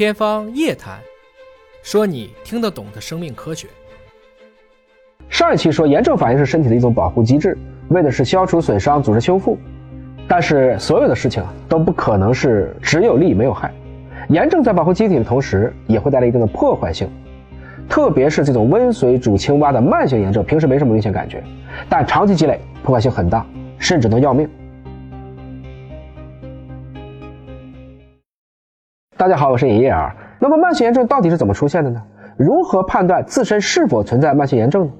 天方夜谭，说你听得懂的生命科学。上一期说炎症反应是身体的一种保护机制，为的是消除损伤、组织修复。但是所有的事情啊都不可能是只有利没有害。炎症在保护机体的同时，也会带来一定的破坏性。特别是这种温水煮青蛙的慢性炎症，平时没什么明显感觉，但长期积累破坏性很大，甚至能要命。大家好，我是爷爷啊。那么慢性炎症到底是怎么出现的呢？如何判断自身是否存在慢性炎症呢？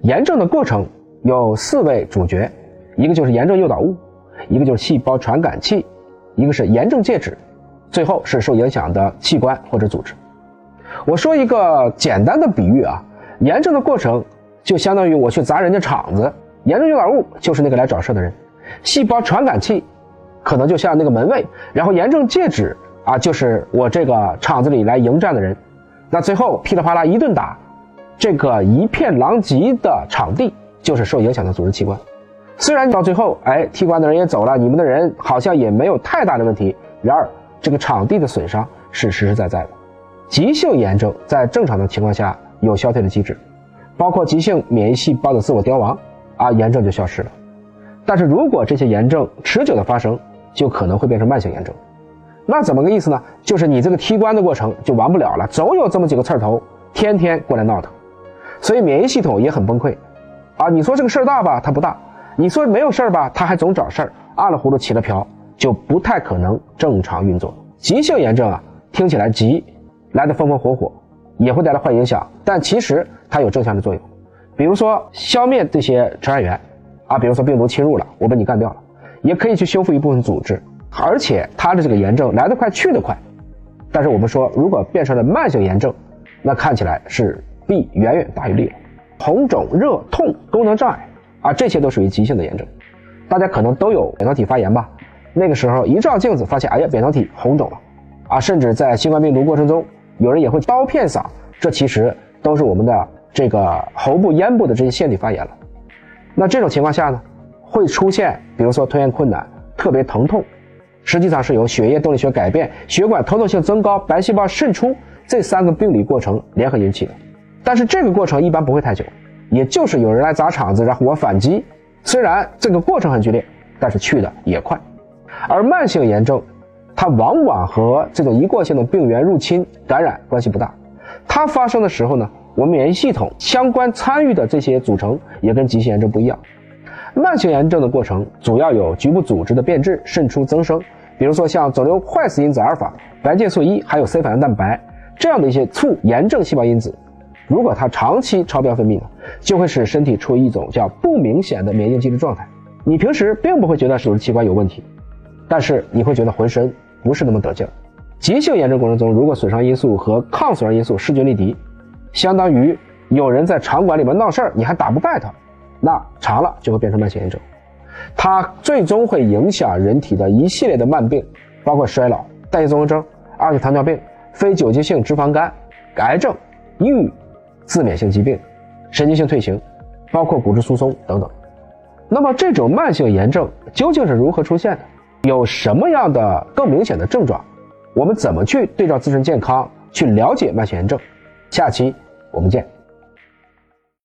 炎症的过程有四位主角，一个就是炎症诱导物，一个就是细胞传感器，一个是炎症介质，最后是受影响的器官或者组织。我说一个简单的比喻啊，炎症的过程就相当于我去砸人家场子，炎症诱导物就是那个来找事的人，细胞传感器可能就像那个门卫，然后炎症介质。啊，就是我这个厂子里来迎战的人，那最后噼里啪啦一顿打，这个一片狼藉的场地就是受影响的组织器官。虽然到最后，哎，踢馆的人也走了，你们的人好像也没有太大的问题。然而，这个场地的损伤是实实在在的。急性炎症在正常的情况下有消退的机制，包括急性免疫细胞的自我凋亡，啊，炎症就消失了。但是如果这些炎症持久的发生，就可能会变成慢性炎症。那怎么个意思呢？就是你这个踢关的过程就完不了了，总有这么几个刺头天天过来闹腾，所以免疫系统也很崩溃。啊，你说这个事儿大吧，它不大；你说没有事儿吧，它还总找事儿，按了葫芦起了瓢，就不太可能正常运作。急性炎症啊，听起来急，来的风风火火，也会带来坏影响，但其实它有正向的作用，比如说消灭这些传染源，啊，比如说病毒侵入了，我把你干掉了，也可以去修复一部分组织。而且它的这个炎症来得快去得快，但是我们说，如果变成了慢性炎症，那看起来是弊远远大于利了。红肿、热、痛、功能障碍啊，这些都属于急性的炎症。大家可能都有扁桃体发炎吧？那个时候一照镜子，发现哎呀，扁桃体红肿了啊！甚至在新冠病毒过程中，有人也会刀片嗓，这其实都是我们的这个喉部、咽部的这些腺体发炎了。那这种情况下呢，会出现比如说吞咽困难、特别疼痛。实际上是由血液动力学改变、血管通透性增高、白细胞渗出这三个病理过程联合引起的。但是这个过程一般不会太久，也就是有人来砸场子，然后我反击。虽然这个过程很剧烈，但是去的也快。而慢性炎症，它往往和这种一过性的病原入侵感染关系不大。它发生的时候呢，我们免疫系统相关参与的这些组成也跟急性炎症不一样。慢性炎症的过程主要有局部组织的变质、渗出、增生，比如说像肿瘤坏死因子阿尔法、白介素一，还有 C 反应蛋白这样的一些促炎症细胞因子。如果它长期超标分泌呢，就会使身体处于一种叫不明显的免疫机制状态。你平时并不会觉得组织器官有问题，但是你会觉得浑身不是那么得劲儿。急性炎症过程中，如果损伤因素和抗损伤因素势均力敌，相当于有人在场馆里面闹事儿，你还打不败他。那长了就会变成慢性炎症，它最终会影响人体的一系列的慢病，包括衰老、代谢综合征、二型糖尿病、非酒精性脂肪肝、癌症、抑郁、自免性疾病、神经性退行，包括骨质疏松等等。那么这种慢性炎症究竟是如何出现的？有什么样的更明显的症状？我们怎么去对照自身健康去了解慢性炎症？下期我们见。